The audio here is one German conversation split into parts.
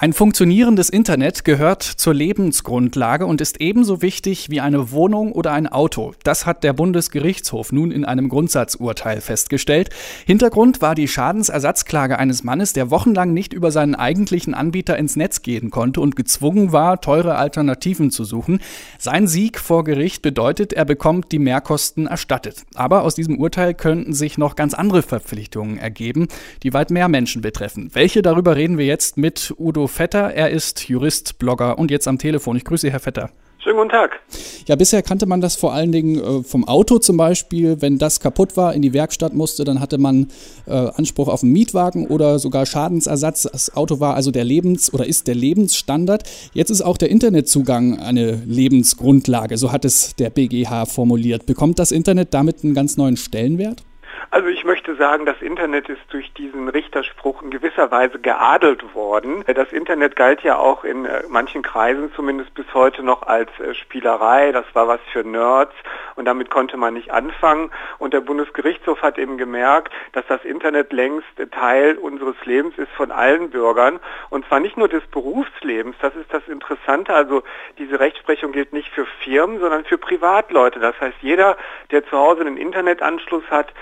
Ein funktionierendes Internet gehört zur Lebensgrundlage und ist ebenso wichtig wie eine Wohnung oder ein Auto. Das hat der Bundesgerichtshof nun in einem Grundsatzurteil festgestellt. Hintergrund war die Schadensersatzklage eines Mannes, der wochenlang nicht über seinen eigentlichen Anbieter ins Netz gehen konnte und gezwungen war, teure Alternativen zu suchen. Sein Sieg vor Gericht bedeutet, er bekommt die Mehrkosten erstattet. Aber aus diesem Urteil könnten sich noch ganz andere Verpflichtungen ergeben, die weit mehr Menschen betreffen. Welche darüber reden wir jetzt mit Udo Vetter. Er ist Jurist, Blogger und jetzt am Telefon. Ich grüße Sie, Herr Vetter. Schönen guten Tag. Ja, bisher kannte man das vor allen Dingen äh, vom Auto zum Beispiel. Wenn das kaputt war, in die Werkstatt musste, dann hatte man äh, Anspruch auf einen Mietwagen oder sogar Schadensersatz. Das Auto war also der Lebens- oder ist der Lebensstandard. Jetzt ist auch der Internetzugang eine Lebensgrundlage. So hat es der BGH formuliert. Bekommt das Internet damit einen ganz neuen Stellenwert? Also ich möchte sagen, das Internet ist durch diesen Richterspruch in gewisser Weise geadelt worden. Das Internet galt ja auch in äh, manchen Kreisen zumindest bis heute noch als äh, Spielerei. Das war was für Nerds und damit konnte man nicht anfangen. Und der Bundesgerichtshof hat eben gemerkt, dass das Internet längst Teil unseres Lebens ist von allen Bürgern und zwar nicht nur des Berufslebens. Das ist das Interessante. Also diese Rechtsprechung gilt nicht für Firmen, sondern für Privatleute. Das heißt, jeder, der zu Hause einen Internetanschluss hat,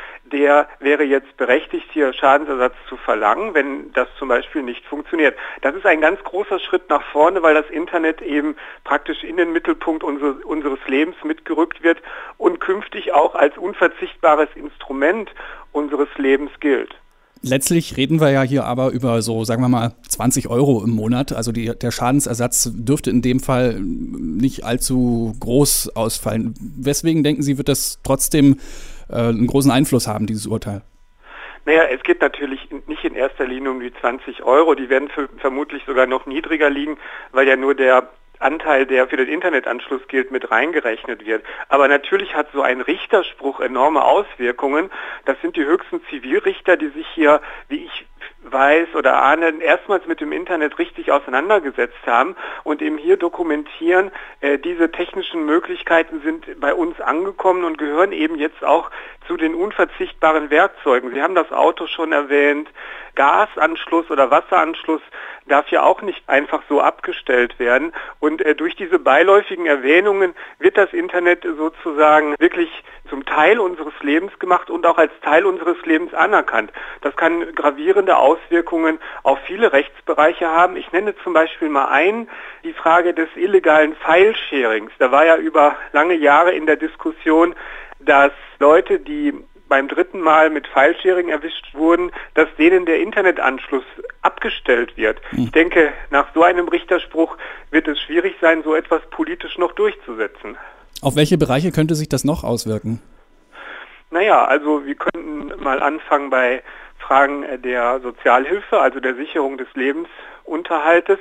wäre jetzt berechtigt, hier Schadensersatz zu verlangen, wenn das zum Beispiel nicht funktioniert. Das ist ein ganz großer Schritt nach vorne, weil das Internet eben praktisch in den Mittelpunkt unseres, unseres Lebens mitgerückt wird und künftig auch als unverzichtbares Instrument unseres Lebens gilt. Letztlich reden wir ja hier aber über so, sagen wir mal, 20 Euro im Monat. Also die, der Schadensersatz dürfte in dem Fall nicht allzu groß ausfallen. Weswegen denken Sie, wird das trotzdem äh, einen großen Einfluss haben, dieses Urteil? Naja, es geht natürlich nicht in erster Linie um die 20 Euro, die werden vermutlich sogar noch niedriger liegen, weil ja nur der Anteil, der für den Internetanschluss gilt, mit reingerechnet wird. Aber natürlich hat so ein Richterspruch enorme Auswirkungen. Das sind die höchsten Zivilrichter, die sich hier, wie ich weiß oder ahnen, erstmals mit dem Internet richtig auseinandergesetzt haben und eben hier dokumentieren, äh, diese technischen Möglichkeiten sind bei uns angekommen und gehören eben jetzt auch zu den unverzichtbaren Werkzeugen. Sie haben das Auto schon erwähnt, Gasanschluss oder Wasseranschluss darf ja auch nicht einfach so abgestellt werden. Und äh, durch diese beiläufigen Erwähnungen wird das Internet sozusagen wirklich zum Teil unseres Lebens gemacht und auch als Teil unseres Lebens anerkannt. Das kann gravierende Auswirkungen auf viele Rechtsbereiche haben. Ich nenne zum Beispiel mal ein, die Frage des illegalen File-Sharings. Da war ja über lange Jahre in der Diskussion, dass Leute, die beim dritten Mal mit File-Sharing erwischt wurden, dass denen der Internetanschluss abgestellt wird. Hm. Ich denke, nach so einem Richterspruch wird es schwierig sein, so etwas politisch noch durchzusetzen. Auf welche Bereiche könnte sich das noch auswirken? Naja, also wir könnten mal anfangen bei Fragen der Sozialhilfe, also der Sicherung des Lebensunterhaltes.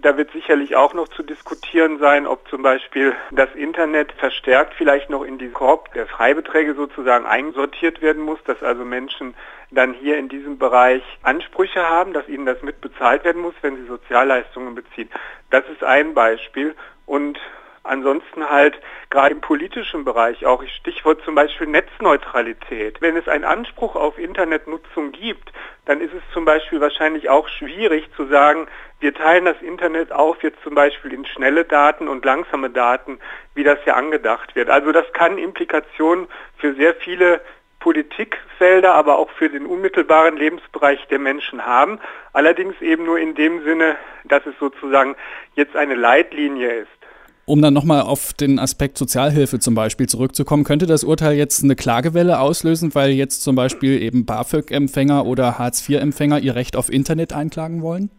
Da wird sicherlich auch noch zu diskutieren sein, ob zum Beispiel das Internet verstärkt vielleicht noch in die Korb der Freibeträge sozusagen einsortiert werden muss, dass also Menschen dann hier in diesem Bereich Ansprüche haben, dass ihnen das mitbezahlt werden muss, wenn sie Sozialleistungen beziehen. Das ist ein Beispiel. Und Ansonsten halt gerade im politischen Bereich auch, Stichwort zum Beispiel Netzneutralität. Wenn es einen Anspruch auf Internetnutzung gibt, dann ist es zum Beispiel wahrscheinlich auch schwierig zu sagen, wir teilen das Internet auf jetzt zum Beispiel in schnelle Daten und langsame Daten, wie das ja angedacht wird. Also das kann Implikationen für sehr viele Politikfelder, aber auch für den unmittelbaren Lebensbereich der Menschen haben. Allerdings eben nur in dem Sinne, dass es sozusagen jetzt eine Leitlinie ist. Um dann nochmal auf den Aspekt Sozialhilfe zum Beispiel zurückzukommen, könnte das Urteil jetzt eine Klagewelle auslösen, weil jetzt zum Beispiel eben BAföG-Empfänger oder Hartz-IV-Empfänger ihr Recht auf Internet einklagen wollen?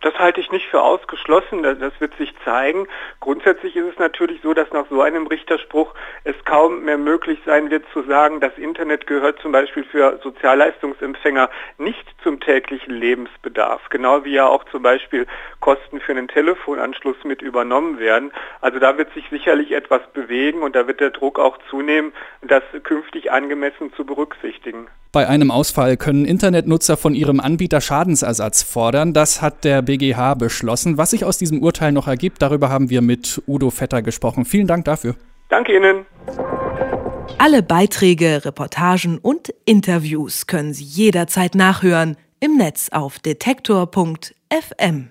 Das halte ich nicht für ausgeschlossen, das wird sich zeigen. Grundsätzlich ist es natürlich so, dass nach so einem Richterspruch es kaum mehr möglich sein wird zu sagen, das Internet gehört zum Beispiel für Sozialleistungsempfänger nicht zum täglichen Lebensbedarf, genau wie ja auch zum Beispiel Kosten für einen Telefonanschluss mit übernommen werden. Also da wird sich sicherlich etwas bewegen und da wird der Druck auch zunehmen, das künftig angemessen zu berücksichtigen. Bei einem Ausfall können Internetnutzer von ihrem Anbieter Schadensersatz fordern. Das hat der BGH beschlossen. Was sich aus diesem Urteil noch ergibt, darüber haben wir mit Udo Vetter gesprochen. Vielen Dank dafür. Danke Ihnen. Alle Beiträge, Reportagen und Interviews können Sie jederzeit nachhören im Netz auf detektor.fm.